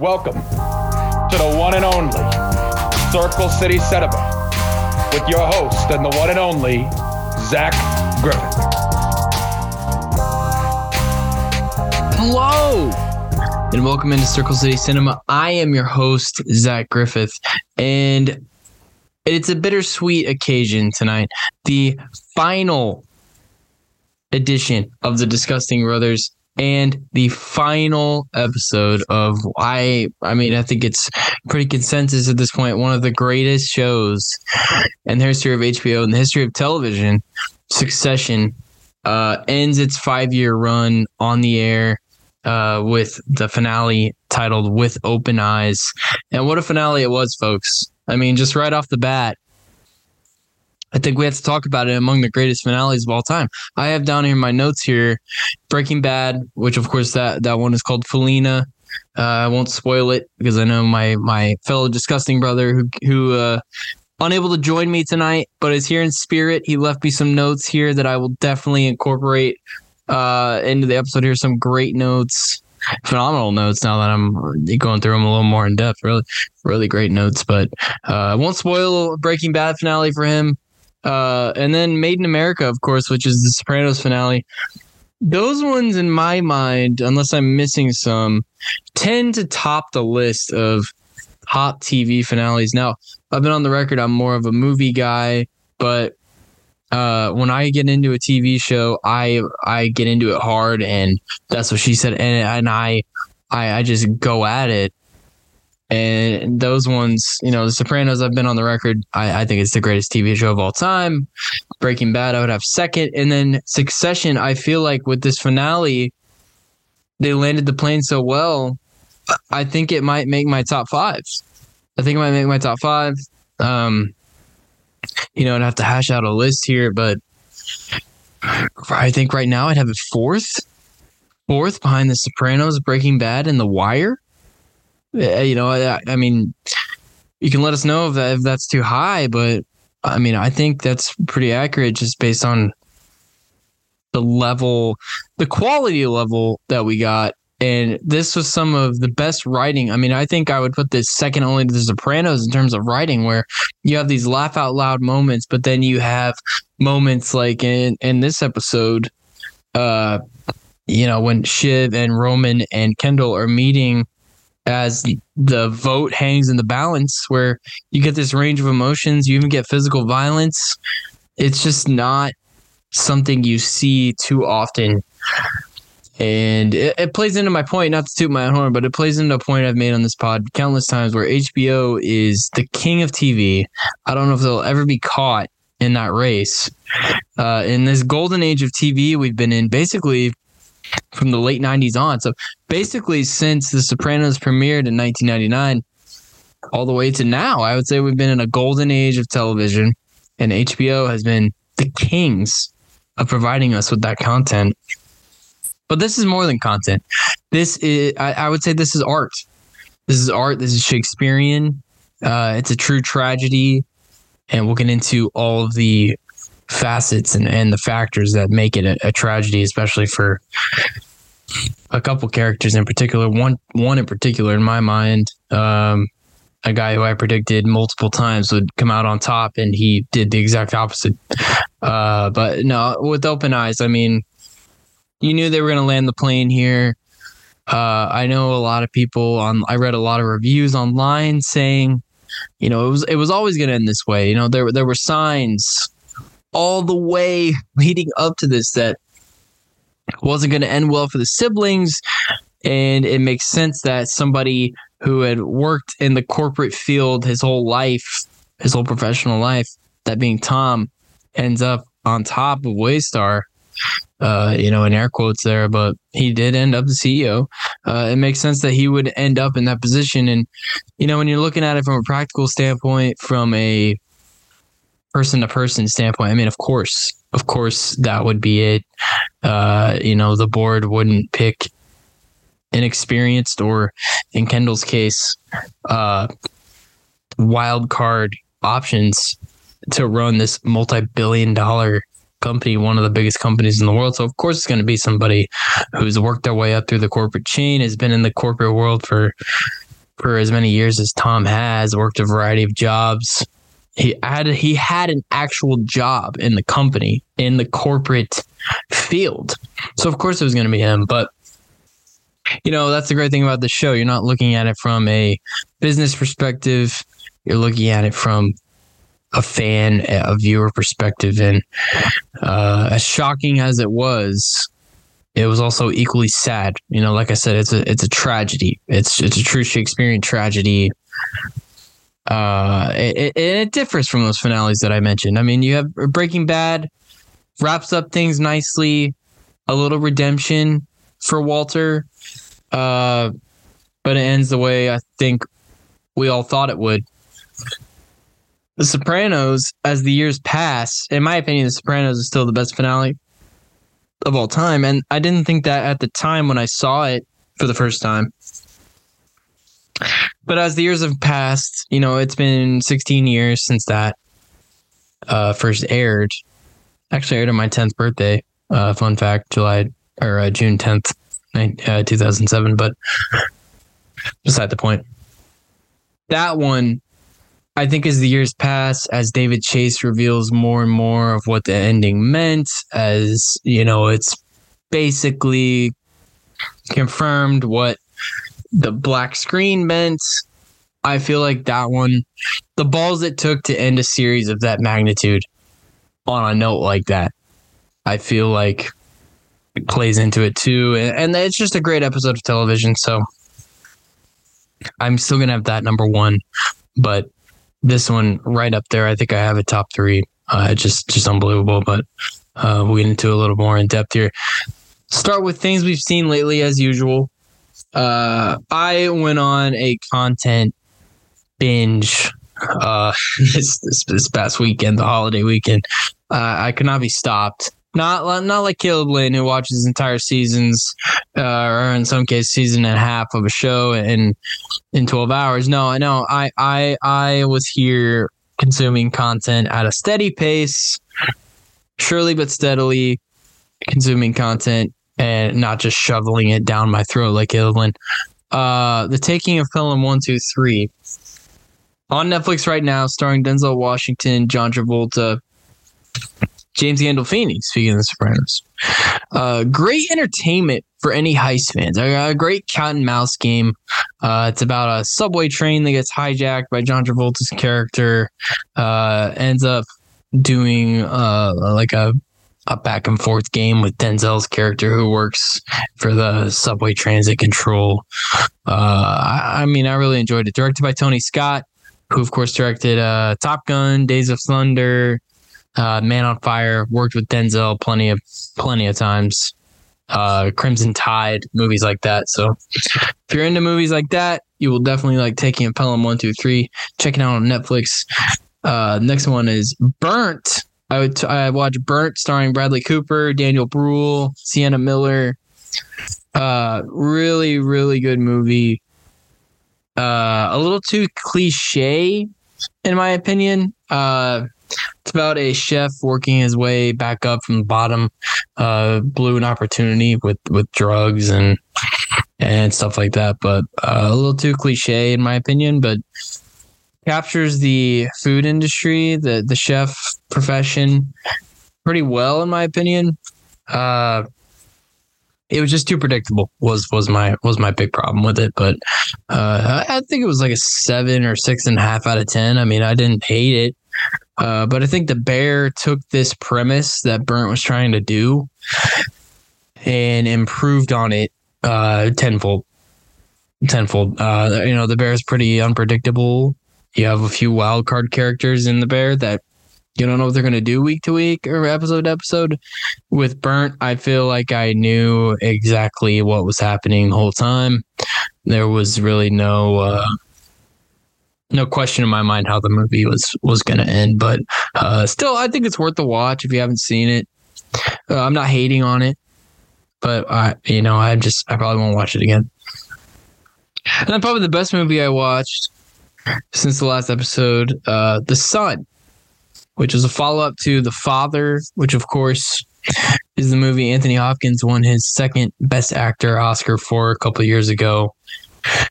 Welcome to the one and only Circle City Cinema with your host and the one and only Zach Griffith. Hello, and welcome into Circle City Cinema. I am your host, Zach Griffith, and it's a bittersweet occasion tonight. The final edition of the Disgusting Brothers and the final episode of I I mean I think it's pretty consensus at this point one of the greatest shows in the history of HBO in the history of television Succession uh, ends its 5-year run on the air uh, with the finale titled With Open Eyes. And what a finale it was folks. I mean just right off the bat I think we have to talk about it among the greatest finales of all time. I have down here my notes here Breaking Bad, which of course that that one is called Felina. Uh, I won't spoil it because I know my my fellow disgusting brother who who uh, unable to join me tonight, but is here in spirit. He left me some notes here that I will definitely incorporate uh, into the episode. Here, some great notes, phenomenal notes. Now that I'm going through them a little more in depth, really, really great notes. But uh, I won't spoil Breaking Bad finale for him. Uh, and then Made in America, of course, which is the Sopranos finale. Those ones, in my mind, unless I'm missing some, tend to top the list of top TV finales. Now, I've been on the record, I'm more of a movie guy, but uh, when I get into a TV show, I I get into it hard, and that's what she said, and and I I, I just go at it. And those ones, you know, The Sopranos, I've been on the record. I, I think it's the greatest TV show of all time. Breaking Bad, I would have second. And then Succession, I feel like with this finale, they landed the plane so well. I think it might make my top five. I think it might make my top five. Um, you know, I'd have to hash out a list here, but I think right now I'd have it fourth, fourth behind The Sopranos, Breaking Bad, and The Wire. You know, I, I mean, you can let us know if, that, if that's too high, but I mean, I think that's pretty accurate just based on the level, the quality level that we got. And this was some of the best writing. I mean, I think I would put this second only to The Sopranos in terms of writing, where you have these laugh out loud moments, but then you have moments like in in this episode, uh, you know, when Shiv and Roman and Kendall are meeting as the vote hangs in the balance where you get this range of emotions you even get physical violence. It's just not something you see too often. And it, it, plays into my point not to toot my own horn but it plays into a point i've made on this pod countless times where hbo is the king of tv i don't know if they'll ever be caught in that race. Uh, in this golden age of tv we've been in basically from the late 90s on. So basically, since The Sopranos premiered in 1999, all the way to now, I would say we've been in a golden age of television, and HBO has been the kings of providing us with that content. But this is more than content. This is, I, I would say, this is art. This is art. This is Shakespearean. Uh, it's a true tragedy, and we'll get into all of the facets and, and the factors that make it a, a tragedy, especially for a couple characters in particular. One one in particular in my mind, um, a guy who I predicted multiple times would come out on top, and he did the exact opposite. Uh, but no, with open eyes, I mean, you knew they were going to land the plane here. Uh, I know a lot of people on. I read a lot of reviews online saying, you know, it was it was always going to end this way. You know, there there were signs all the way leading up to this that wasn't going to end well for the siblings. And it makes sense that somebody who had worked in the corporate field his whole life, his whole professional life, that being Tom, ends up on top of Waystar. Uh, you know, in air quotes there, but he did end up the CEO. Uh, it makes sense that he would end up in that position. And, you know, when you're looking at it from a practical standpoint, from a person to person standpoint, I mean, of course, of course, that would be it. Uh, you know, the board wouldn't pick inexperienced or, in Kendall's case, uh, wild card options to run this multi-billion dollar company, one of the biggest companies in the world. So of course it's going to be somebody who's worked their way up through the corporate chain, has been in the corporate world for for as many years as Tom has, worked a variety of jobs. He had he had an actual job in the company in the corporate field, so of course it was going to be him. But you know that's the great thing about the show. You're not looking at it from a business perspective. You're looking at it from a fan, a viewer perspective, and uh, as shocking as it was, it was also equally sad. You know, like I said, it's a it's a tragedy. It's it's a true Shakespearean tragedy. Uh, it, it, differs from those finales that I mentioned. I mean, you have Breaking Bad wraps up things nicely, a little redemption for Walter, uh, but it ends the way I think we all thought it would. The Sopranos, as the years pass, in my opinion, The Sopranos is still the best finale of all time. And I didn't think that at the time when I saw it for the first time. But as the years have passed, you know, it's been 16 years since that uh, first aired. Actually, aired on my 10th birthday. Uh, fun fact, July or uh, June 10th, uh, 2007. But beside the point, that one I think as the years pass, as David Chase reveals more and more of what the ending meant, as you know, it's basically confirmed what the black screen meant. I feel like that one, the balls it took to end a series of that magnitude on a note like that, I feel like it plays into it too. And it's just a great episode of television. So I'm still going to have that number one. But this one right up there. I think I have a top three. Uh, just just unbelievable. But uh, we'll get into a little more in depth here. Start with things we've seen lately, as usual. Uh, I went on a content binge uh, this, this, this past weekend, the holiday weekend. Uh, I could not be stopped. Not not like Caleb Lynn who watches entire seasons, uh, or in some cases season and a half of a show in in twelve hours. No, know. I I I was here consuming content at a steady pace, surely but steadily consuming content and not just shoveling it down my throat like Lynn. Uh, the Taking of Pelham One Two Three on Netflix right now, starring Denzel Washington, John Travolta. James Gandolfini, speaking of The Sopranos. Uh, great entertainment for any heist fans. A, a great cat and mouse game. Uh, it's about a subway train that gets hijacked by John Travolta's character. Uh, ends up doing uh, like a a back and forth game with Denzel's character who works for the subway transit control. Uh, I, I, mean, I really enjoyed it. Directed by Tony Scott, who of course directed uh, Top Gun, Days of Thunder, uh, Man on Fire, worked with Denzel plenty of plenty of times. Uh, Crimson Tide, movies like that. So if you're into movies like that, you will definitely like taking a Pelham one two three. Checking out on Netflix. Uh, next one is Burnt. I would t- I watched Burnt, starring Bradley Cooper, Daniel Bruhl, Sienna Miller. Uh, really, really good movie. Uh, a little too cliche, in my opinion. Uh, it's about a chef working his way back up from the bottom, uh, blew an opportunity with, with drugs and and stuff like that. But uh, a little too cliche in my opinion, but captures the food industry, the the chef profession pretty well in my opinion. Uh, it was just too predictable was was my was my big problem with it but uh, I, think it was like a seven or six and a half out of ten i mean i didn't hate it uh, but I think the Bear took this premise that Burnt was trying to do and improved on it uh, tenfold. Tenfold. Uh, you know, the Bear is pretty unpredictable. You have a few wild card characters in the Bear that you don't know what they're going to do week to week or episode to episode. With Burnt, I feel like I knew exactly what was happening the whole time. There was really no. Uh, no question in my mind how the movie was was going to end. But uh, still, I think it's worth the watch if you haven't seen it. Uh, I'm not hating on it, but I, you know, I just I probably won't watch it again. And probably the best movie I watched since the last episode, uh, The Son, which is a follow up to The Father, which of course is the movie Anthony Hopkins won his second Best Actor Oscar for a couple years ago.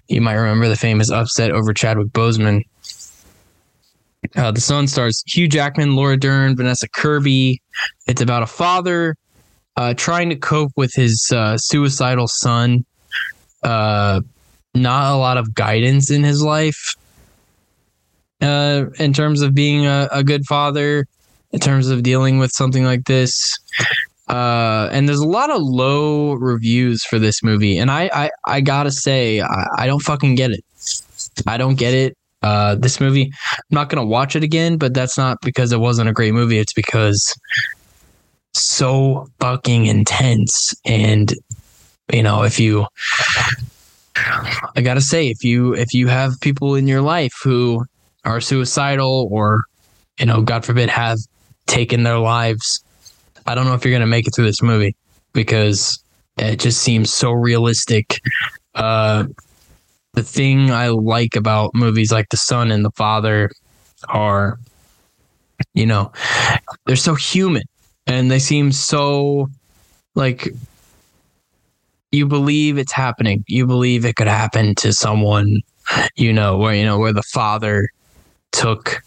You might remember the famous upset over Chadwick Boseman. Uh, the Son stars Hugh Jackman, Laura Dern, Vanessa Kirby. It's about a father uh, trying to cope with his uh, suicidal son. Uh, not a lot of guidance in his life uh, in terms of being a, a good father, in terms of dealing with something like this. Uh, and there's a lot of low reviews for this movie, and I I, I gotta say I, I don't fucking get it. I don't get it. Uh, this movie, I'm not gonna watch it again, but that's not because it wasn't a great movie. It's because so fucking intense, and you know if you, I gotta say if you if you have people in your life who are suicidal or you know God forbid have taken their lives I don't know if you're going to make it through this movie because it just seems so realistic. Uh, the thing I like about movies like The Son and The Father are, you know, they're so human and they seem so like you believe it's happening. You believe it could happen to someone, you know, where, you know, where the father took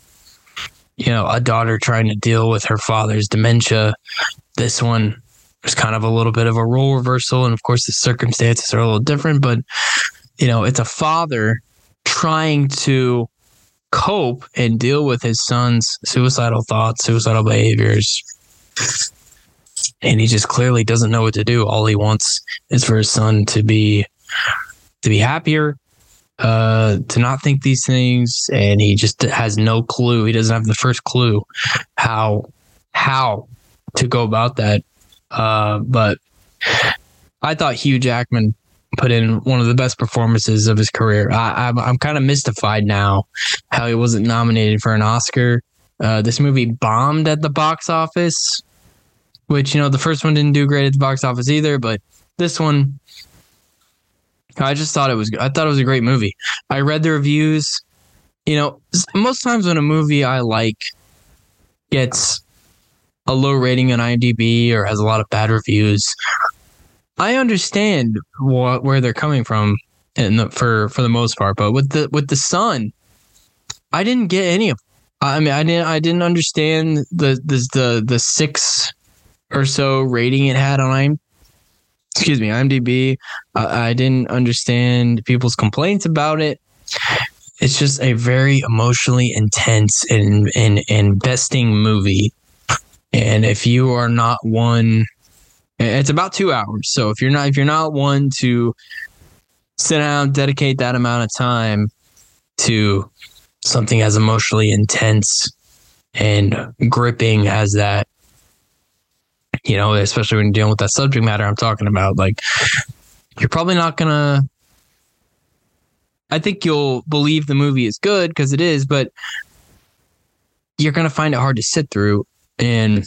you know, a daughter trying to deal with her father's dementia. This one is kind of a little bit of a role reversal. And of course, the circumstances are a little different, but, you know, it's a father trying to cope and deal with his son's suicidal thoughts, suicidal behaviors. And he just clearly doesn't know what to do. All he wants is for his son to be to be happier, uh, to not think these things, and he just has no clue. He doesn't have the first clue how how to go about that. Uh, but I thought Hugh Jackman put in one of the best performances of his career. I, I'm I'm kind of mystified now how he wasn't nominated for an Oscar. Uh, this movie bombed at the box office, which you know the first one didn't do great at the box office either, but this one I just thought it was. I thought it was a great movie. I read the reviews. You know, most times when a movie I like gets a low rating on IMDb or has a lot of bad reviews, I understand what, where they're coming from, and for for the most part. But with the with the Son, I didn't get any of. I mean, I didn't. I didn't understand the the the the six or so rating it had on IMDb excuse me, IMDb. Uh, I didn't understand people's complaints about it. It's just a very emotionally intense and, and, investing movie. And if you are not one, it's about two hours. So if you're not if you're not one to sit down, dedicate that amount of time to something as emotionally intense and gripping as that you know, especially when you're dealing with that subject matter I'm talking about. Like, you're probably not gonna. I think you'll believe the movie is good because it is, but you're gonna find it hard to sit through. And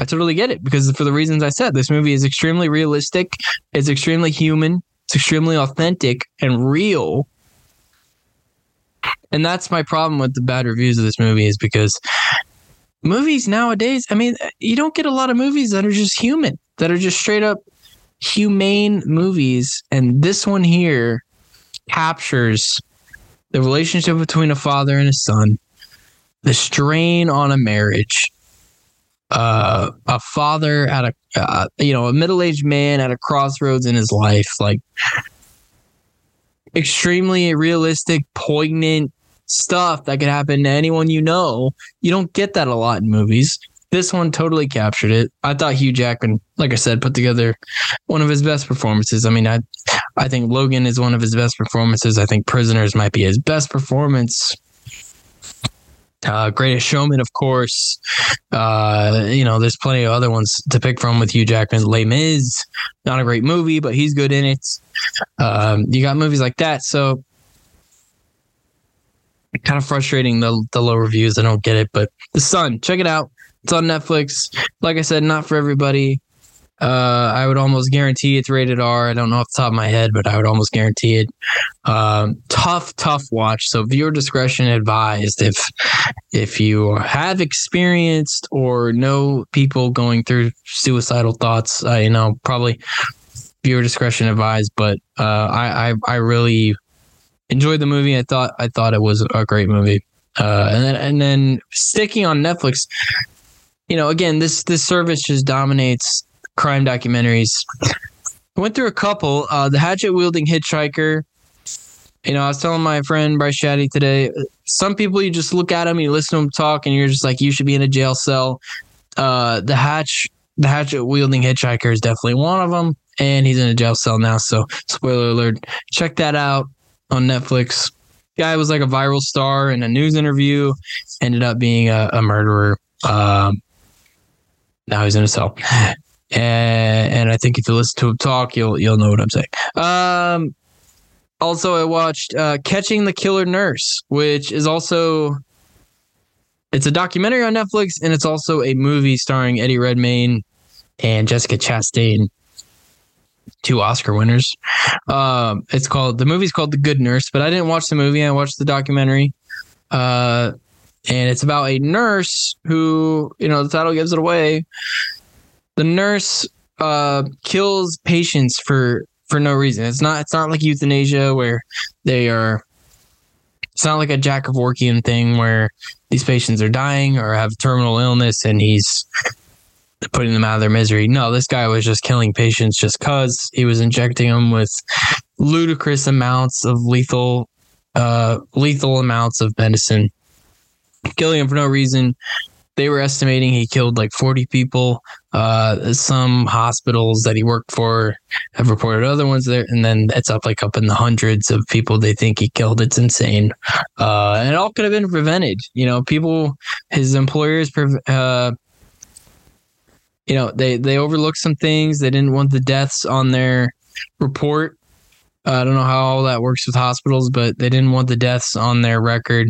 I totally get it because for the reasons I said, this movie is extremely realistic. It's extremely human. It's extremely authentic and real. And that's my problem with the bad reviews of this movie is because movies nowadays, I mean, you don't get a lot of movies that are just human, that are just straight up humane movies. And this one here captures the relationship between a father and a son, the strain on a marriage, uh, a father at a, uh, you know, a middle aged man at a crossroads in his life, like extremely realistic, poignant stuff that could happen to anyone you know. You don't get that a lot in movies. This one totally captured it. I thought Hugh Jackman, like I said, put together one of his best performances. I mean, I I think Logan is one of his best performances. I think Prisoners might be his best performance. Uh, Greatest Showman, of course. Uh, you know, there's plenty of other ones to pick from with Hugh Jackman. Les Mis, not a great movie, but he's good in it. Um, you got movies like that. So kind of frustrating the the low reviews. I don't get it, but The Son, check it out. It's on Netflix. Like I said, not for everybody. Uh, I would almost guarantee it's rated R. I don't know off the top of my head, but I would almost guarantee it. Um, tough, tough watch. So viewer discretion advised. If if you have experienced or know people going through suicidal thoughts, uh, you know probably viewer discretion advised. But uh, I, I I really enjoyed the movie. I thought I thought it was a great movie. Uh, and then and then sticking on Netflix, you know, again this this service just dominates crime documentaries. I went through a couple. Uh, the hatchet wielding hitchhiker. You know, I was telling my friend Bryce Shadday today. Some people you just look at them, you listen to them talk, and you're just like, you should be in a jail cell. Uh, the hatch, the hatchet wielding hitchhiker is definitely one of them, and he's in a jail cell now. So, spoiler alert, check that out on Netflix. Guy was like a viral star in a news interview, ended up being a, a murderer. Um, now he's in a cell, and, and I think if you listen to him talk, you'll you'll know what I'm saying. Um, also, I watched uh, Catching the Killer Nurse, which is also it's a documentary on Netflix, and it's also a movie starring Eddie Redmayne and Jessica Chastain, two Oscar winners. Um, it's called the movie's called The Good Nurse, but I didn't watch the movie. I watched the documentary. Uh, and it's about a nurse who, you know, the title gives it away. The nurse uh, kills patients for for no reason. It's not it's not like euthanasia where they are it's not like a Jack of Kevorkian thing where these patients are dying or have terminal illness and he's putting them out of their misery. No, this guy was just killing patients just cuz he was injecting them with ludicrous amounts of lethal uh lethal amounts of medicine. Killing them for no reason they were estimating he killed like 40 people. Uh, some hospitals that he worked for have reported other ones there, and then it's up like up in the hundreds of people they think he killed. It's insane, uh, and it all could have been prevented. You know, people, his employers, uh, you know, they they overlooked some things. They didn't want the deaths on their report. I don't know how all that works with hospitals, but they didn't want the deaths on their record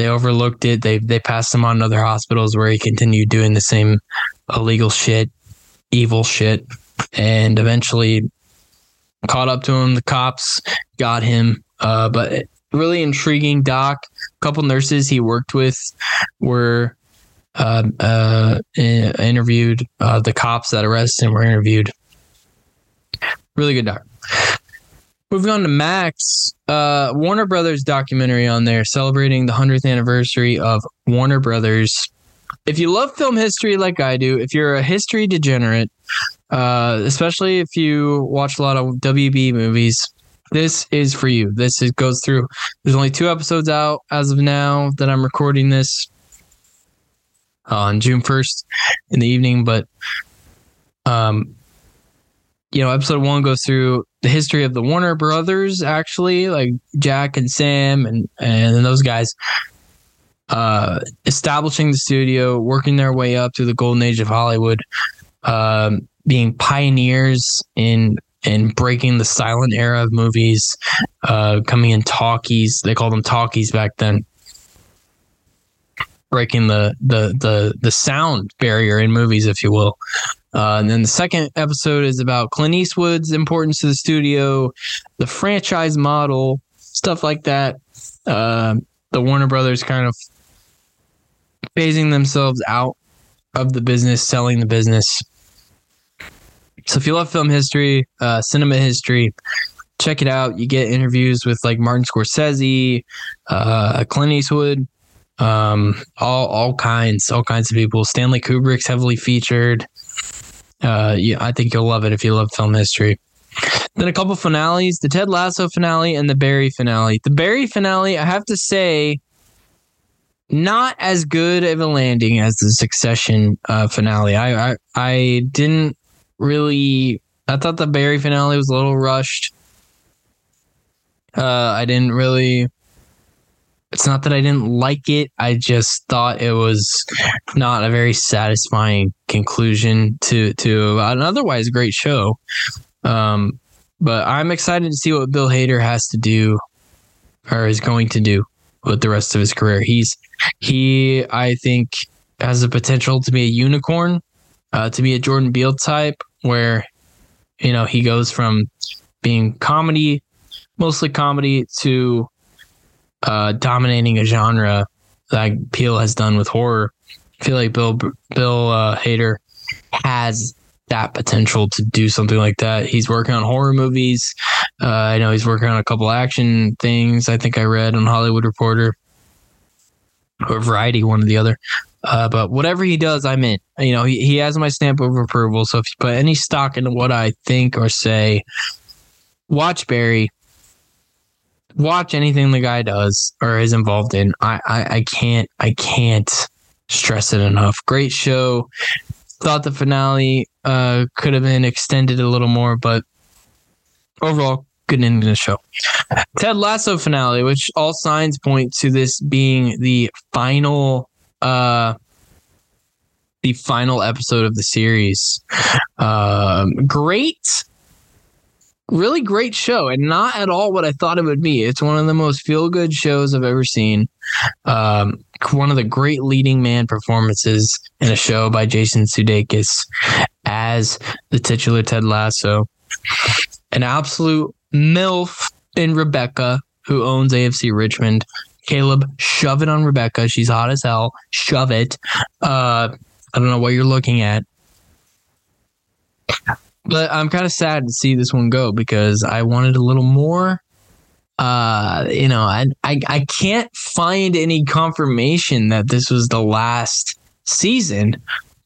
they overlooked it. They they passed him on to other hospitals where he continued doing the same illegal shit, evil shit, and eventually caught up to him. The cops got him. Uh, but really intriguing doc. A couple nurses he worked with were uh, uh, interviewed. Uh, the cops that arrested him were interviewed. Really good doc. Moving on to Max, uh, Warner Brothers documentary on there celebrating the 100th anniversary of Warner Brothers. If you love film history like I do, if you're a history degenerate, uh, especially if you watch a lot of WB movies, this is for you. This is, goes through. There's only two episodes out as of now that I'm recording this on June 1st in the evening, but um, you know, episode one goes through the history of the Warner Brothers, actually, like Jack and Sam and and those guys, uh, establishing the studio, working their way up through the golden age of Hollywood, um, being pioneers in in breaking the silent era of movies, uh, coming in talkies. They called them talkies back then. Breaking the the the the sound barrier in movies, if you will. Uh, and then the second episode is about Clint Eastwood's importance to the studio, the franchise model, stuff like that. Uh, the Warner Brothers kind of phasing themselves out of the business, selling the business. So if you love film history, uh, cinema history, check it out. You get interviews with like Martin Scorsese, uh, Clint Eastwood, um, all all kinds, all kinds of people. Stanley Kubrick's heavily featured. Uh, yeah, I think you'll love it if you love film history. Then a couple finales: the Ted Lasso finale and the Barry finale. The Barry finale, I have to say, not as good of a landing as the Succession uh, finale. I, I I didn't really. I thought the Barry finale was a little rushed. Uh, I didn't really it's not that I didn't like it. I just thought it was not a very satisfying conclusion to to an otherwise great show. Um, but I'm excited to see what Bill Hader has to do or is going to do with the rest of his career. He's he I think has the potential to be a unicorn, uh, to be a Jordan Peele type where you know he goes from being comedy, mostly comedy to uh, dominating a genre like Peele has done with horror. I feel like Bill Bill uh, Hader has that potential to do something like that. He's working on horror movies. Uh, I know he's working on a couple action things. I think I read on Hollywood Reporter or Variety, one or the other. Uh, but whatever he does, I'm in. You know, he, he has my stamp of approval. So if you put any stock into what I think or say, watch Barry. Watch anything the guy does or is involved in. I, I, I can't I can't stress it enough. Great show. Thought the finale uh, could have been extended a little more, but overall, good ending to the show. Ted Lasso finale, which all signs point to this being the final uh the final episode of the series. Um, great, really great show, and not at all what I thought it would be. It's one of the most feel good shows I've ever seen. Um, one of the great leading man performances in a show by Jason Sudeikis as the titular Ted Lasso. An absolute MILF in Rebecca, who owns AFC Richmond. Caleb, shove it on Rebecca. She's hot as hell. Shove it. Uh, I don't know what you're looking at. But I'm kind of sad to see this one go because I wanted a little more. Uh, you know, I, I I can't find any confirmation that this was the last season,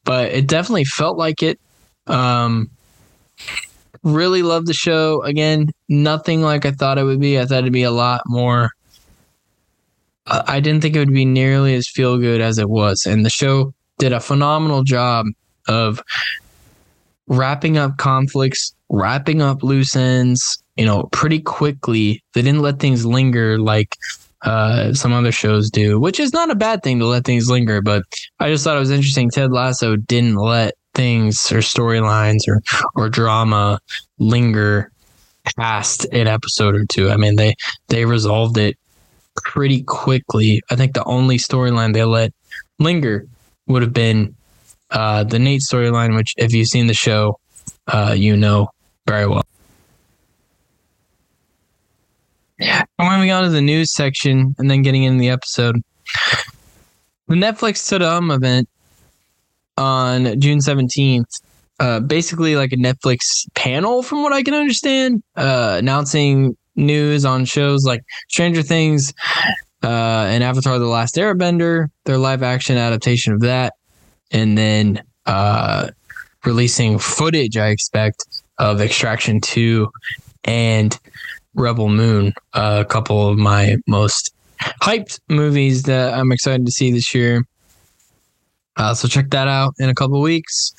but it definitely felt like it. Um, really loved the show. Again, nothing like I thought it would be. I thought it'd be a lot more. I didn't think it would be nearly as feel good as it was, and the show did a phenomenal job of wrapping up conflicts, wrapping up loose ends, you know, pretty quickly. They didn't let things linger like uh, some other shows do, which is not a bad thing to let things linger. But I just thought it was interesting. Ted Lasso didn't let things or storylines or or drama linger past an episode or two. I mean, they they resolved it pretty quickly. I think the only storyline they let linger would have been uh, the Nate storyline, which if you've seen the show, uh, you know very well. Yeah, moving on to the news section and then getting in the episode. The Netflix Tudum event on June 17th, uh, basically like a Netflix panel, from what I can understand, uh, announcing news on shows like Stranger Things uh, and Avatar The Last Airbender, their live action adaptation of that, and then uh, releasing footage, I expect, of Extraction 2 and Rebel Moon, a couple of my most hyped movies that I'm excited to see this year. Uh, so check that out in a couple weeks.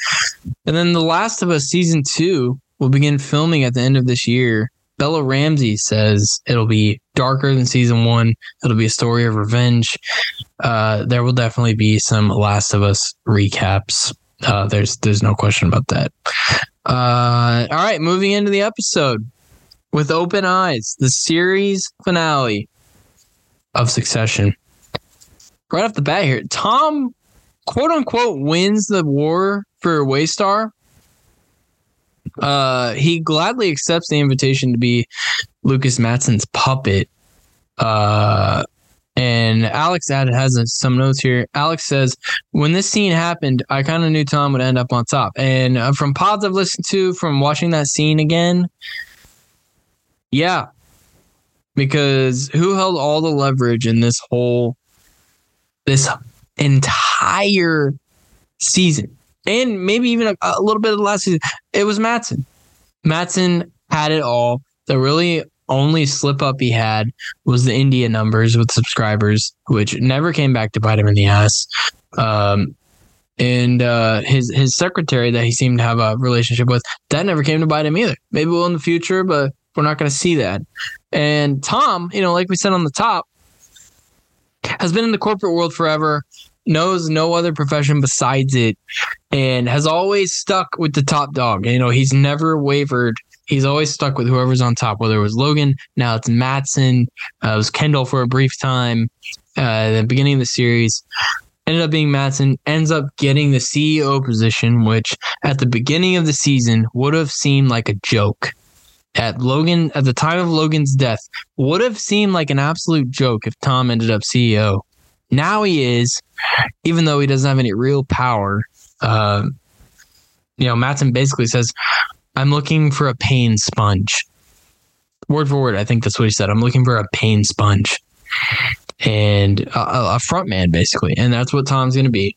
And then The Last of Us season two will begin filming at the end of this year. Bella Ramsey says it'll be darker than season one. It'll be a story of revenge. Uh, there will definitely be some Last of Us recaps. Uh, there's there's no question about that. Uh, all right, moving into the episode with open eyes, the series finale of Succession. Right off the bat here, Tom quote unquote wins the war for Waystar. Uh, he gladly accepts the invitation to be Lukas Matsson's puppet. Uh, and Alex added has some notes here. Alex says, when this scene happened, I kind of knew Tom would end up on top. And uh, from pods I've listened to, from watching that scene again, yeah, because who held all the leverage in this whole, this entire season, and maybe even a, a little bit of the last season? It was Matsson. Matsson had it all. The really only slip up he had was the India numbers with subscribers, which never came back to bite him in the ass. Um, and uh, his his secretary that he seemed to have a relationship with that never came to bite him either. Maybe we'll in the future, but we're not going to see that. And Tom, you know, like we said on the top, has been in the corporate world forever, knows no other profession besides it, and has always stuck with the top dog. You know, he's never wavered he's always stuck with whoever's on top, whether it was Logan, now it's Matsson, uh, it was Kendall for a brief time uh, the beginning of the series. Ended up being Matsson, ends up getting the CEO position, which at the beginning of the season would have seemed like a joke. At Logan, at the time of Logan's death, would have seemed like an absolute joke if Tom ended up CEO. Now he is, even though he doesn't have any real power. Uh, you know, Matsson basically says, I'm looking for a pain sponge. Word for word, I think that's what he said. I'm looking for a pain sponge and a, a front man, basically. And that's what Tom's going to be.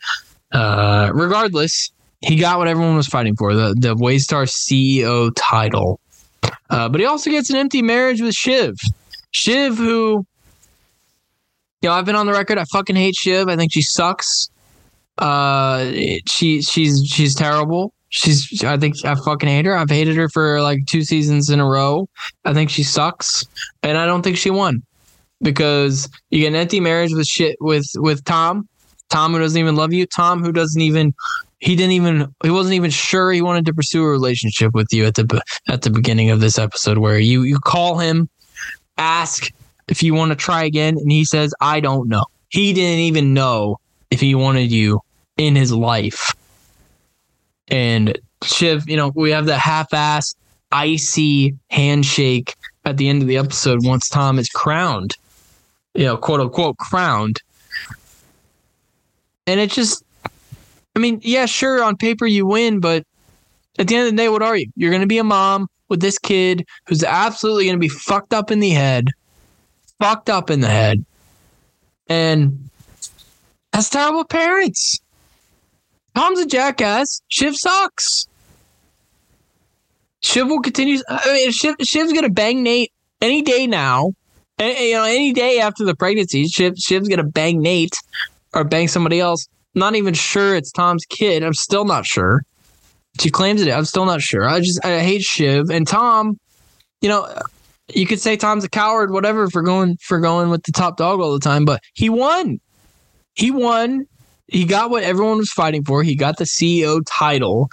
Uh, regardless, he got what everyone was fighting for the, the Waystar CEO title. Uh, but he also gets an empty marriage with Shiv. Shiv, who, you know, I've been on the record. I fucking hate Shiv. I think she sucks. Uh, she she's she's terrible. She's I think I fucking hate her. I've hated her for like two seasons in a row. I think she sucks, and I don't think she won because you get an empty marriage with shit with with Tom. Tom who doesn't even love you. Tom who doesn't even he didn't even he wasn't even sure he wanted to pursue a relationship with you at the at the beginning of this episode where you you call him ask if you want to try again and he says I don't know. He didn't even know if he wanted you in his life. And Shiv, you know, we have the half-ass icy handshake at the end of the episode once Tom is crowned. You know, quote unquote crowned. And it just I mean, yeah, sure, on paper you win, but at the end of the day, what are you? You're going to be a mom with this kid who's absolutely going to be fucked up in the head, fucked up in the head, and has terrible parents. Tom's a jackass. Shiv sucks. Shiv will continue. I mean, Shiv, Shiv's to bang Nate any day now. You know, any day after the pregnancy, Shiv, Shiv's to bang Nate or bang somebody else not even sure it's Tom's kid. I'm still not sure. She claims it. I'm still not sure. I just I hate Shiv and Tom. You know, you could say Tom's a coward, whatever, for going for going with the top dog all the time, but he won. He won. He got what everyone was fighting for. He got the CEO title.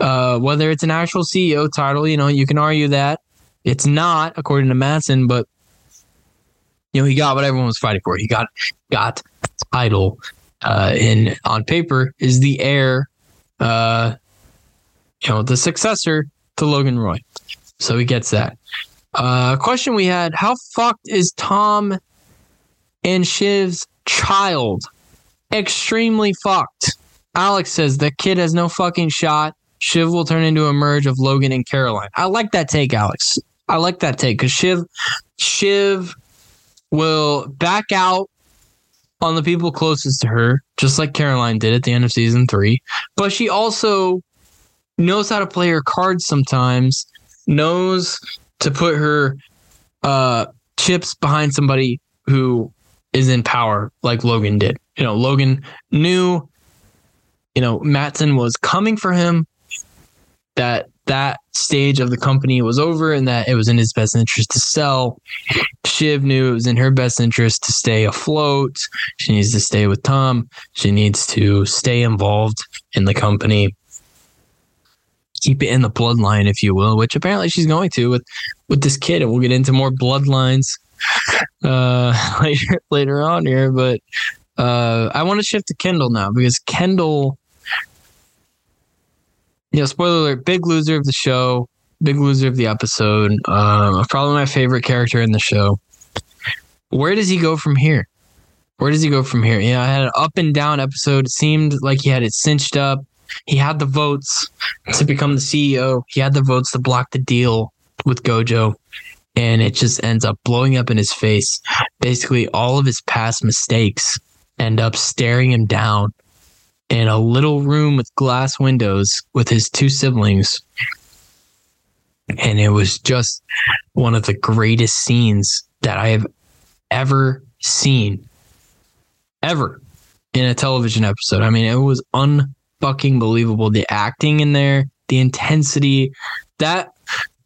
Uh, whether it's an actual CEO title, you know, you can argue that it's not, according to Matsson, but you know, he got what everyone was fighting for. He got got title uh, in on paper is the heir, uh, you know, the successor to Logan Roy. So he gets that. Uh, question we had: How fucked is Tom and Shiv's child? Extremely fucked. Alex says the kid has no fucking shot. Shiv will turn into a merge of Logan and Caroline. I like that take, Alex. I like that take because Shiv, Shiv will back out on the people closest to her, just like Caroline did at the end of season three. But she also knows how to play her cards sometimes, knows to put her uh, chips behind somebody who is in power, like Logan did. You know, Logan knew, you know, Matsson was coming for him, that that stage of the company was over and that it was in his best interest to sell. Shiv knew it was in her best interest to stay afloat. She needs to stay with Tom. She needs to stay involved in the company. Keep it in the bloodline, if you will, which apparently she's going to with with this kid, and we'll get into more bloodlines uh, later later on here. But uh, I want to shift to Kendall now because Kendall you know, spoiler alert, big loser of the show, big loser of the episode. Um, probably my favorite character in the show. Where does he go from here? Where does he go from here? Yeah, I had an up and down episode. It seemed like he had it cinched up. He had the votes to become the CEO. He had the votes to block the deal with Gojo. And it just ends up blowing up in his face. Basically, all of his past mistakes end up staring him down in a little room with glass windows with his two siblings. And it was just one of the greatest scenes that I have ever seen, ever in a television episode. I mean, it was unfucking believable. The acting in there, the intensity, that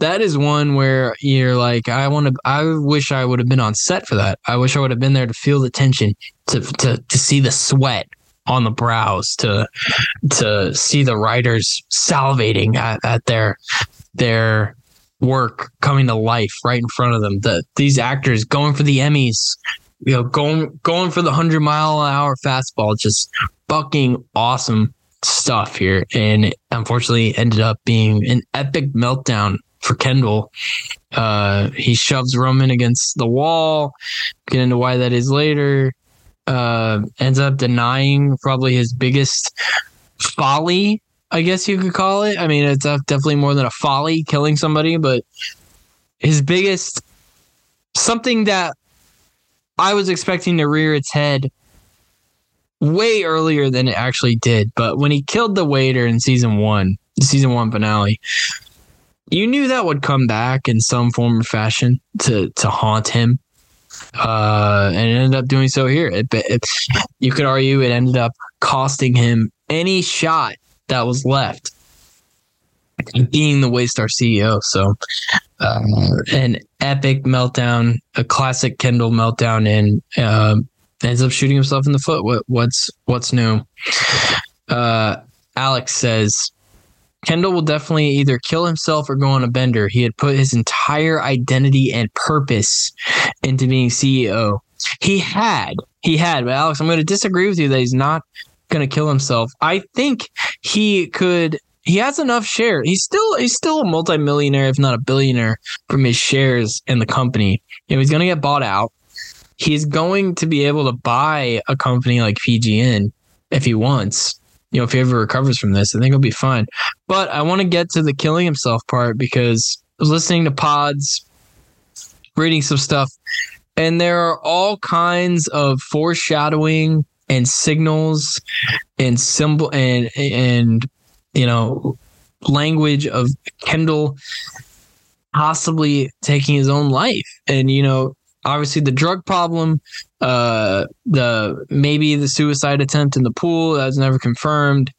that is one where you're like, I want to. I wish I would have been on set for that. I wish I would have been there to feel the tension, to to to see the sweat, on the brows to to see the writers salivating at, at their their work coming to life right in front of them. The these actors going for the Emmys, you know, going going for the hundred mile an hour fastball, just fucking awesome stuff here. And unfortunately ended up being an epic meltdown for Kendall. Uh, he shoves Roman against the wall. Get into why that is later uh, ends up denying probably his biggest folly I guess you could call it. I mean, it's definitely more than a folly killing somebody, but his biggest something that I was expecting to rear its head way earlier than it actually did. But when he killed the waiter in season one, the season one finale, you knew that would come back in some form or fashion to to haunt him. Uh, and it ended up doing so here. It, it, you could argue it ended up costing him any shot that was left being the Waystar CEO. So, uh, an epic meltdown, a classic Kendall meltdown, and uh, ends up shooting himself in the foot. What, what's what's new? Uh, Alex says Kendall will definitely either kill himself or go on a bender. He had put his entire identity and purpose into being CEO. He had, he had, but Alex, I'm going to disagree with you that he's not going to kill himself. I think he could. He has enough share. He's still he's still a multimillionaire, if not a billionaire, from his shares in the company. You know, he's going to get bought out. He's going to be able to buy a company like PGM if he wants you know, if he ever recovers from this, I think he'll be fine. But I want to get to the killing himself part because I was listening to pods, reading some stuff, and there are all kinds of foreshadowing and signals and symbol and and you know language of Kendall possibly taking his own life. And you know, obviously the drug problem, uh, the maybe the suicide attempt in the pool that was never confirmed,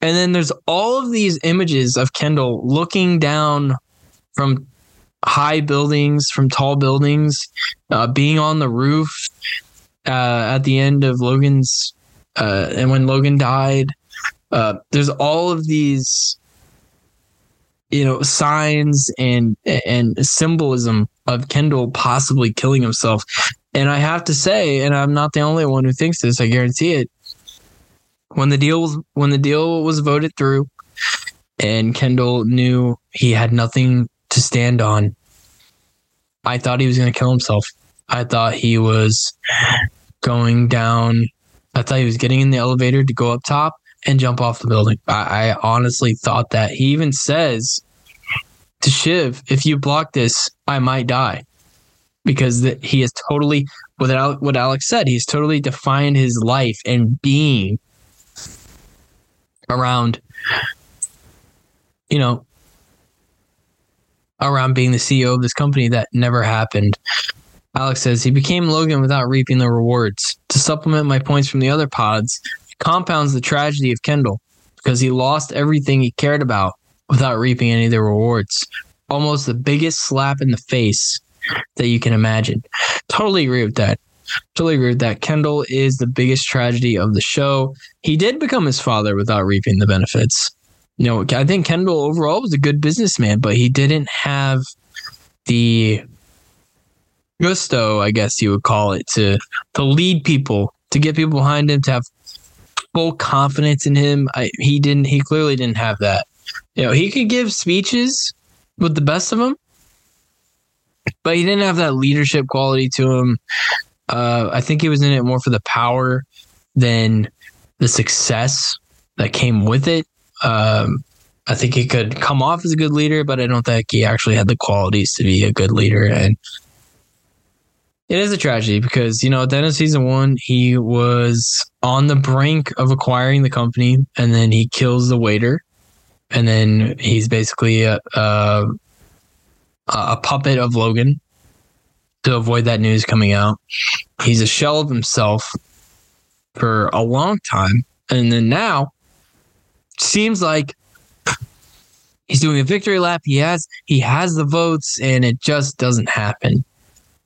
and then there's all of these images of Kendall looking down from high buildings, from tall buildings, uh, being on the roof uh, at the end of Logan's, uh, and when Logan died. Uh, there's all of these you know signs and and symbolism of Kendall possibly killing himself. And I have to say, and I'm not the only one who thinks this, I guarantee it. When the deal was when the deal was voted through and Kendall knew he had nothing to stand on, I thought he was going to kill himself. I thought he was going down. I thought he was getting in the elevator to go up top and jump off the building. I, I honestly thought that. He even says to Shiv, if you block this, I might die. Because the, he is totally, without what Alex said, he's totally defined his life and being around, you know, around being the CEO of this company that never happened. Alex says he became Logan without reaping the rewards. To supplement my points from the other pods, compounds the tragedy of Kendall because he lost everything he cared about without reaping any of the rewards. Almost the biggest slap in the face that you can imagine. Totally agree with that. Totally agree with that. Kendall is the biggest tragedy of the show. He did become his father without reaping the benefits. You know, I think Kendall overall was a good businessman, but he didn't have the gusto, I guess you would call it, to to lead people, to get people behind him, to have full confidence in him. I, he didn't. He clearly didn't have that. You know, he could give speeches with the best of them, but he didn't have that leadership quality to him. Uh, I think he was in it more for the power than the success that came with it. Um, I think he could come off as a good leader, but I don't think he actually had the qualities to be a good leader. And it is a tragedy because, you know, at the end of season one, he was on the brink of acquiring the company and then he kills the waiter and then he's basically a, a, a puppet of Logan to avoid that news coming out. He's a shell of himself for a long time, and then now seems like he's doing a victory lap. He has he has the votes, and it just doesn't happen.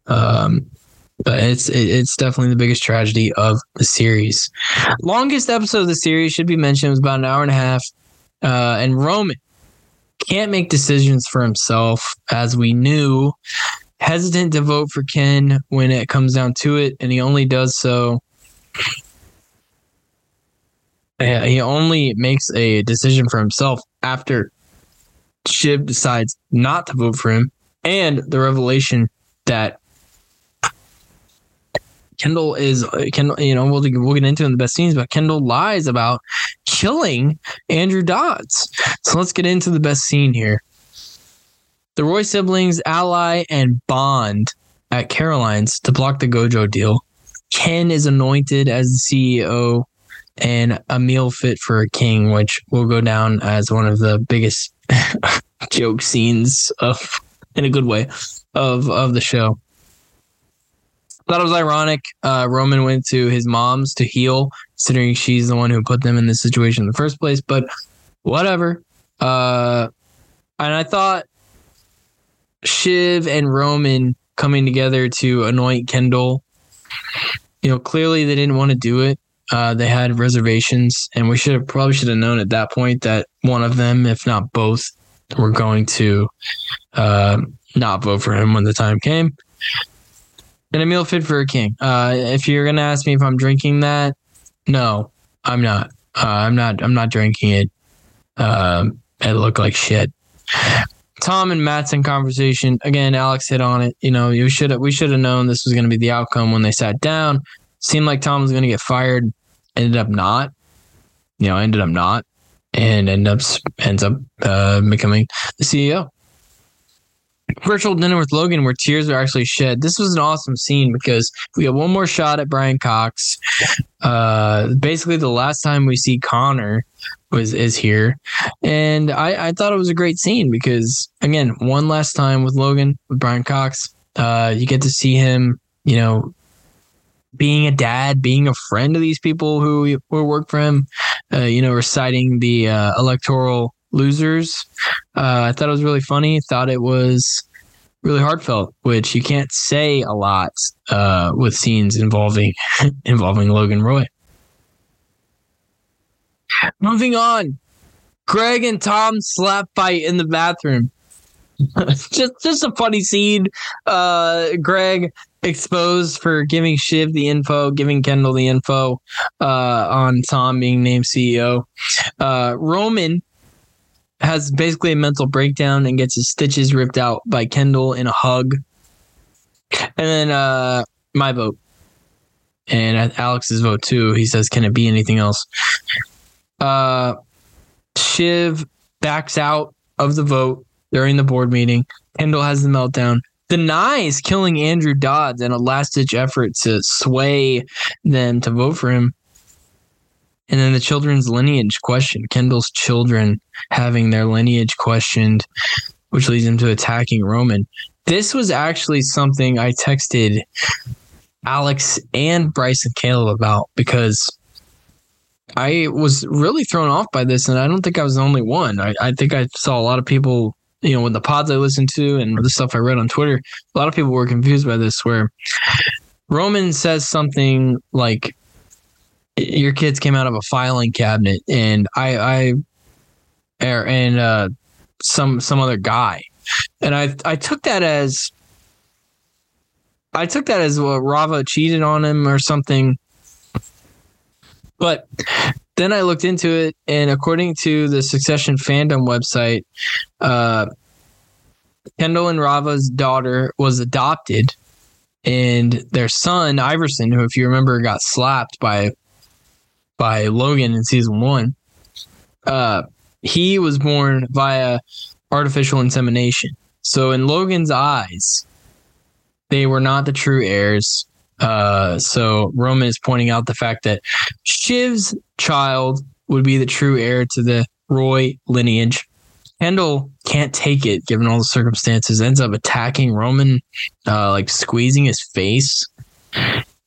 Um, but it's it's definitely the biggest tragedy of the series. Longest episode of the series should be mentioned was about an hour and a half. Uh, and Roman can't make decisions for himself, as we knew. Hesitant to vote for Ken when it comes down to it, and he only does so. He only makes a decision for himself after Shiv decides not to vote for him, and the revelation that Kendall is uh, Kendall. You know, we'll we'll get into in the best scenes, but Kendall lies about killing Andrew Dodds. So let's get into the best scene here. The Roy siblings ally and bond at Caroline's to block the Gojo deal. Ken is anointed as the CEO and a meal fit for a king, which will go down as one of the biggest joke scenes of in a good way of of the show. Thought it was ironic. Uh, Roman went to his mom's to heal, considering she's the one who put them in this situation in the first place. But whatever. Uh, and I thought Shiv and Roman coming together to anoint Kendall. You know, clearly they didn't want to do it. Uh, they had reservations, and we should have probably should have known at that point that one of them, if not both, were going to uh, not vote for him when the time came. And a meal fit for a king. Uh, if you're gonna ask me if I'm drinking that, no, I'm not. Uh, I'm not. I'm not drinking it. Um, it looked like shit. Tom and Matsson conversation again. Alex hit on it. You know, you should we should have known this was going to be the outcome when they sat down. Seemed like Tom was going to get fired. Ended up not. You know, ended up not, and end up ends up uh, becoming the CEO. Virtual dinner with Logan, where tears are actually shed. This was an awesome scene because we got one more shot at Brian Cox. Uh, basically, the last time we see Connor was is here, and I, I thought it was a great scene because again, one last time with Logan with Brian Cox, uh, you get to see him, you know, being a dad, being a friend to these people who who work for him, uh, you know, reciting the uh, electoral losers. Uh, I thought it was really funny. Thought it was really heartfelt, which you can't say a lot uh, with scenes involving involving Logan Roy. Moving on, Greg and Tom slap fight in the bathroom. just just a funny scene. Uh, Greg exposed for giving Shiv the info, giving Kendall the info uh, on Tom being named CEO. Uh, Roman has basically a mental breakdown and gets his stitches ripped out by Kendall in a hug. And then uh, my vote. And Alex's vote too. He says, Can it be anything else? Uh, Shiv backs out of the vote during the board meeting. Kendall has the meltdown, denies killing Andrew Dodds in a last ditch effort to sway them to vote for him. And then the children's lineage question Kendall's children having their lineage questioned, which leads him to attacking Roman. This was actually something I texted Alex and Bryson Caleb about because I was really thrown off by this, and I don't think I was the only one. I, I think I saw a lot of people, you know, with the pods I listened to and the stuff I read on Twitter, a lot of people were confused by this, where Roman says something like, your kids came out of a filing cabinet and I I er, and uh some some other guy. And I I took that as I took that as what Rava cheated on him or something. But then I looked into it, and according to the Succession fandom website, uh, Kendall and Rava's daughter was adopted, and their son Iverson, who, if you remember, got slapped by by Logan in season one. Uh, he was born via artificial insemination. So in Logan's eyes, they were not the true heirs. Uh, so Roman is pointing out the fact that Shiv's child would be the true heir to the Roy lineage. Kendall can't take it given all the circumstances, ends up attacking Roman, uh, like squeezing his face.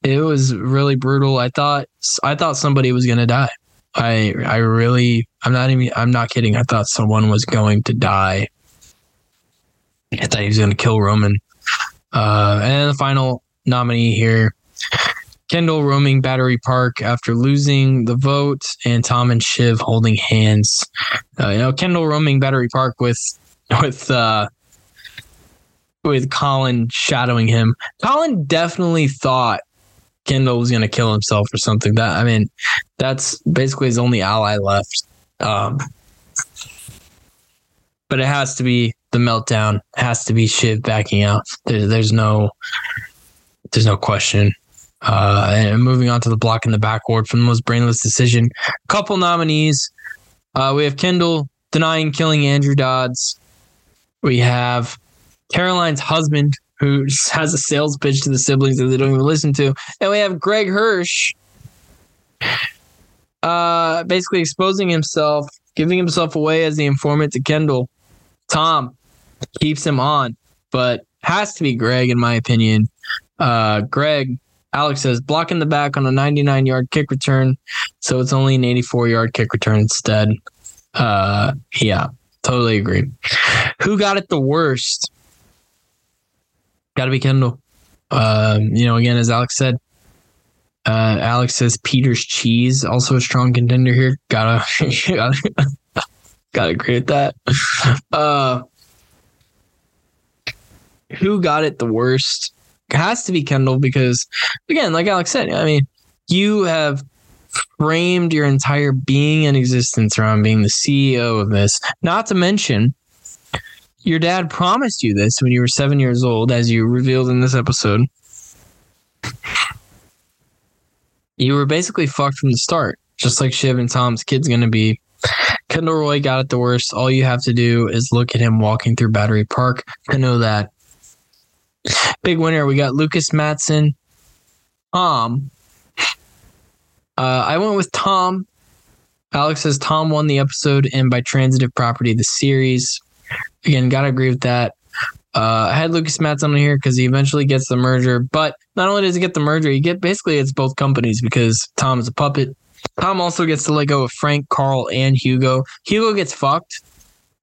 It was really brutal. I thought I thought somebody was gonna die. I I really I'm not even I'm not kidding. I thought someone was going to die. I thought he was gonna kill Roman. Uh, and the final nominee here, Kendall roaming Battery Park after losing the vote, and Tom and Shiv holding hands. Uh, you know, Kendall roaming Battery Park with with uh, with Colin shadowing him. Colin definitely thought Kendall was going to kill himself or something. That I mean, that's basically his only ally left. Um, but it has to be the meltdown. It has to be Shiv backing out. There, there's no, there's no question. Uh, and moving on to the block in the backward for the most brainless decision. Couple nominees. Uh, we have Kendall denying killing Andrew Dodds. We have Caroline's husband who has a sales pitch to the siblings that they don't even listen to. And we have Greg Hirsch uh, basically exposing himself, giving himself away as the informant to Kendall. Tom keeps him on, but has to be Greg, in my opinion. Uh, Greg, Alex says, blocking the back on a 99 yard kick return. So it's only an 84 yard kick return instead. Uh, yeah, totally agree. Who got it the worst? Got to be Kendall. Um, you know, again, as Alex said, uh, Alex says Peter's cheese, also a strong contender here. Gotta, gotta, agree with that. Uh, who got it the worst? It has to be Kendall because, again, like Alex said, I mean, you have framed your entire being and existence around being the CEO of this. Not to mention, your dad promised you this when you were seven years old, as you revealed in this episode. You were basically fucked from the start, just like Shiv and Tom's kid's going to be. Kendall Roy got it the worst. All you have to do is look at him walking through Battery Park to know that. Big winner. We got Lucas Matsson, Tom. Uh, I went with Tom. Alex says Tom won the episode and by transitive property the series. Again, gotta agree with that. Uh, I had Lucas Matsson on here because he eventually gets the merger, but not only does he get the merger, he get basically it's both companies because Tom is a puppet. Tom also gets to let go of Frank, Carl, and Hugo. Hugo gets fucked.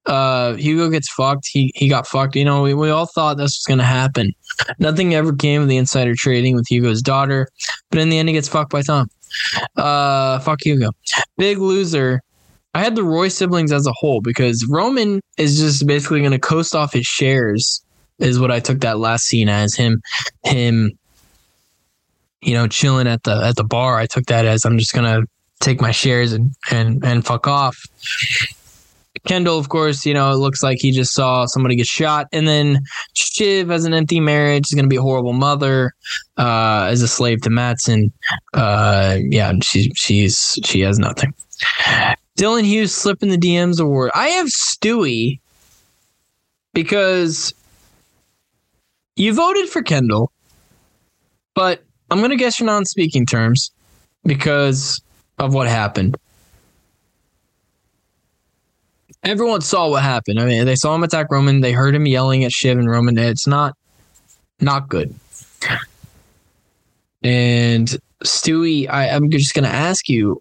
Uh, Hugo gets fucked. He he got fucked. You know, we, we all thought this was gonna happen. Nothing ever came of the insider trading with Hugo's daughter, but in the end, he gets fucked by Tom. Uh, fuck Hugo. Big loser. I had the Roy siblings as a whole because Roman is just basically going to coast off his shares, is what I took that last scene as him, him, you know, chilling at the at the bar. I took that as I'm just gonna take my shares and and and fuck off. Kendall, of course, you know, it looks like he just saw somebody get shot. And then Shiv has an empty marriage. She's going to be a horrible mother uh, as a slave to Matsson. Uh, yeah, she, she's she has nothing. Dylan Hughes slipping the DMs award. I have Stewie because you voted for Kendall, but I'm going to guess you're not on speaking terms because of what happened. Everyone saw what happened. I mean, they saw him attack Roman. They heard him yelling at Shiv and Roman. It's not, not good. And Stewie, I, I'm just going to ask you: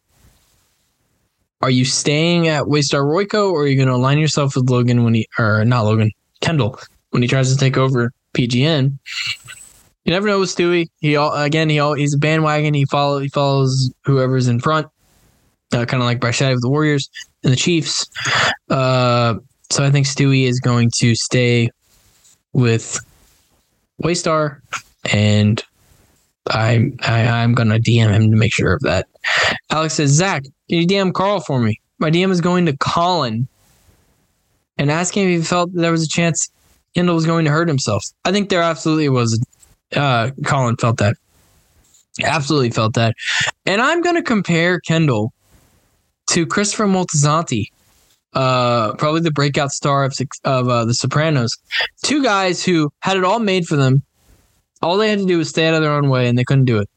Are you staying at Waystar Royco, or are you going to align yourself with Logan when he, or not Logan, Kendall when he tries to take over PGM? You never know with Stewie. He all, again, he all, he's a bandwagon. He follow he follows whoever's in front, uh, kind of like Bryce with the Warriors and the Chiefs. Uh, so I think Stewie is going to stay with Waystar, and I, I I'm gonna DM him to make sure of that. Alex says, Zach, can you DM Carl for me? My DM is going to Colin and asking if he felt there was a chance Kendall was going to hurt himself. I think there absolutely was. Uh, Colin felt that. Absolutely felt that. And I'm going to compare Kendall to Christopher Moltisanti, uh, probably the breakout star of, of uh, The Sopranos. Two guys who had it all made for them. All they had to do was stay out of their own way, and they couldn't do it.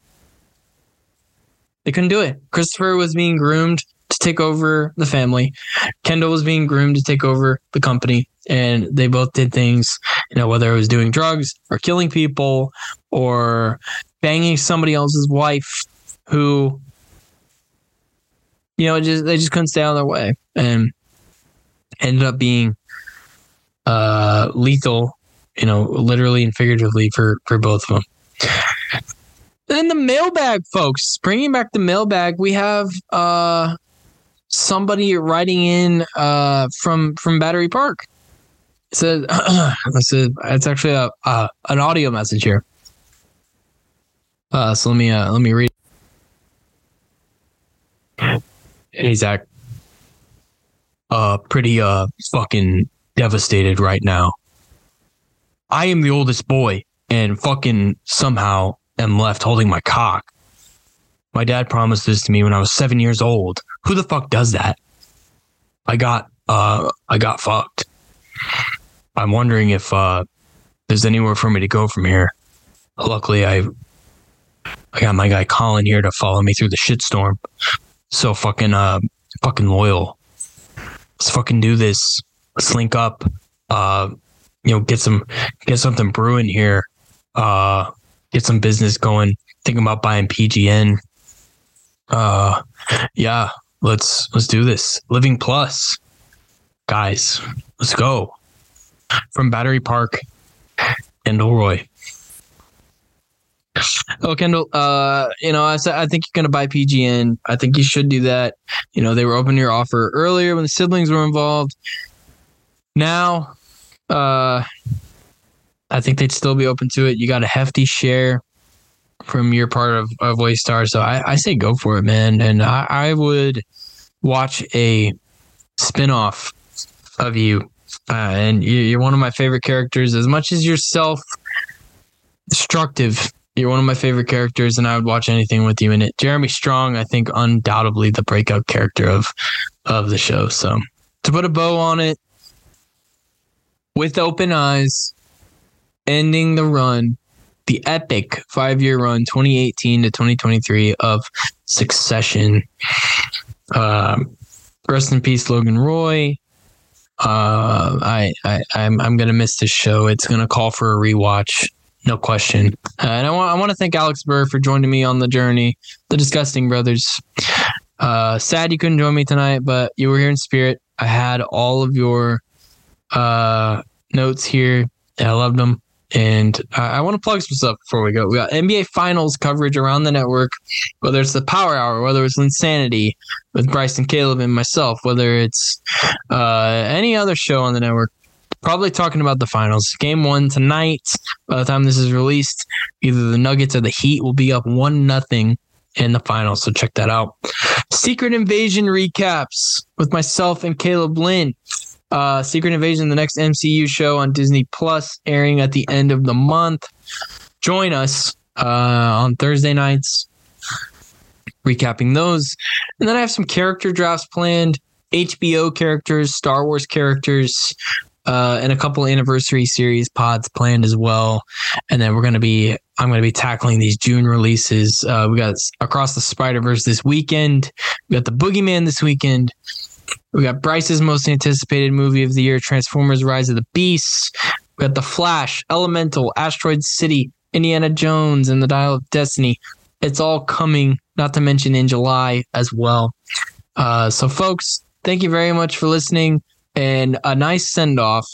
They couldn't do it. Christopher was being groomed to take over the family. Kendall was being groomed to take over the company and they both did things, you know, whether it was doing drugs or killing people or banging somebody else's wife who, you know, just they just couldn't stay out of their way and ended up being uh, lethal, you know, literally and figuratively for for both of them. Then the mailbag, folks, bringing back the mailbag, we have uh, somebody writing in uh, from from Battery Park. It says, it it's actually a, uh, an audio message here. Uh, so let me uh, let me read. Hey Zach, uh, pretty uh fucking devastated right now. I am the oldest boy, and fucking somehow am left holding my cock. My dad promised this to me when I was seven years old. Who the fuck does that? I got uh I got fucked. I'm wondering if uh there's anywhere for me to go from here. Luckily I I got my guy Colin here to follow me through the shitstorm. So fucking uh fucking loyal. Let's fucking do this. Let's link up. Uh you know, get some get something brewing here. Uh get some business going. Thinking about buying PGM. Uh yeah, let's let's do this. Living Plus. Guys, let's go. From Battery Park and Roy. Oh, Kendall, uh, you know, I I think you're gonna buy PGM. I think you should do that. You know, they were open to your offer earlier when the siblings were involved. Now, uh, I think they'd still be open to it. You got a hefty share from your part of, of Waystar. So I, I say go for it, man. And I, I would watch a spinoff of you. Uh, and you, you're one of my favorite characters. As much as you're self destructive, you're one of my favorite characters, and I would watch anything with you in it. Jeremy Strong, I think, undoubtedly the breakout character of of the show. So to put a bow on it, with open eyes, ending the run, the epic five year run, 2018 to 2023 of Succession. Um, rest in peace, Logan Roy. Uh, I, I, I'm, I'm gonna miss this show. It's gonna call for a rewatch, no question. Uh, and I want, I want to thank Alex Burr for joining me on the journey. The Disgusting Brothers. Uh, sad you couldn't join me tonight, but you were here in spirit. I had all of your uh, notes here. I loved them. And I, I want to plug some stuff before we go. We got NBA Finals coverage around the network, whether it's the Power Hour, whether it's Insanity with Bryson Caleb and myself, whether it's uh, any other show on the network. Probably talking about the finals. Game one tonight. By the time this is released, either the Nuggets or the Heat will be up one nothing in the finals. So check that out. Secret Invasion recaps with myself and Caleb Lynn. Uh, Secret Invasion, the next MCU show on Disney Plus, airing at the end of the month. Join us uh, on Thursday nights, recapping those. And then I have some character drafts planned HBO characters, Star Wars characters, uh, and a couple anniversary series pods planned as well. And then we're going to be, I'm going to be tackling these June releases. Uh, we got Across the Spider Verse this weekend. We got The Boogeyman this weekend. We got Bryce's most anticipated movie of the year, Transformers Rise of the Beasts. We got The Flash, Elemental, Asteroid City, Indiana Jones, and The Dial of Destiny. It's all coming, not to mention in July as well. Uh, so, folks, thank you very much for listening and a nice send off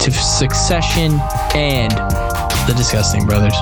to Succession and The Disgusting Brothers.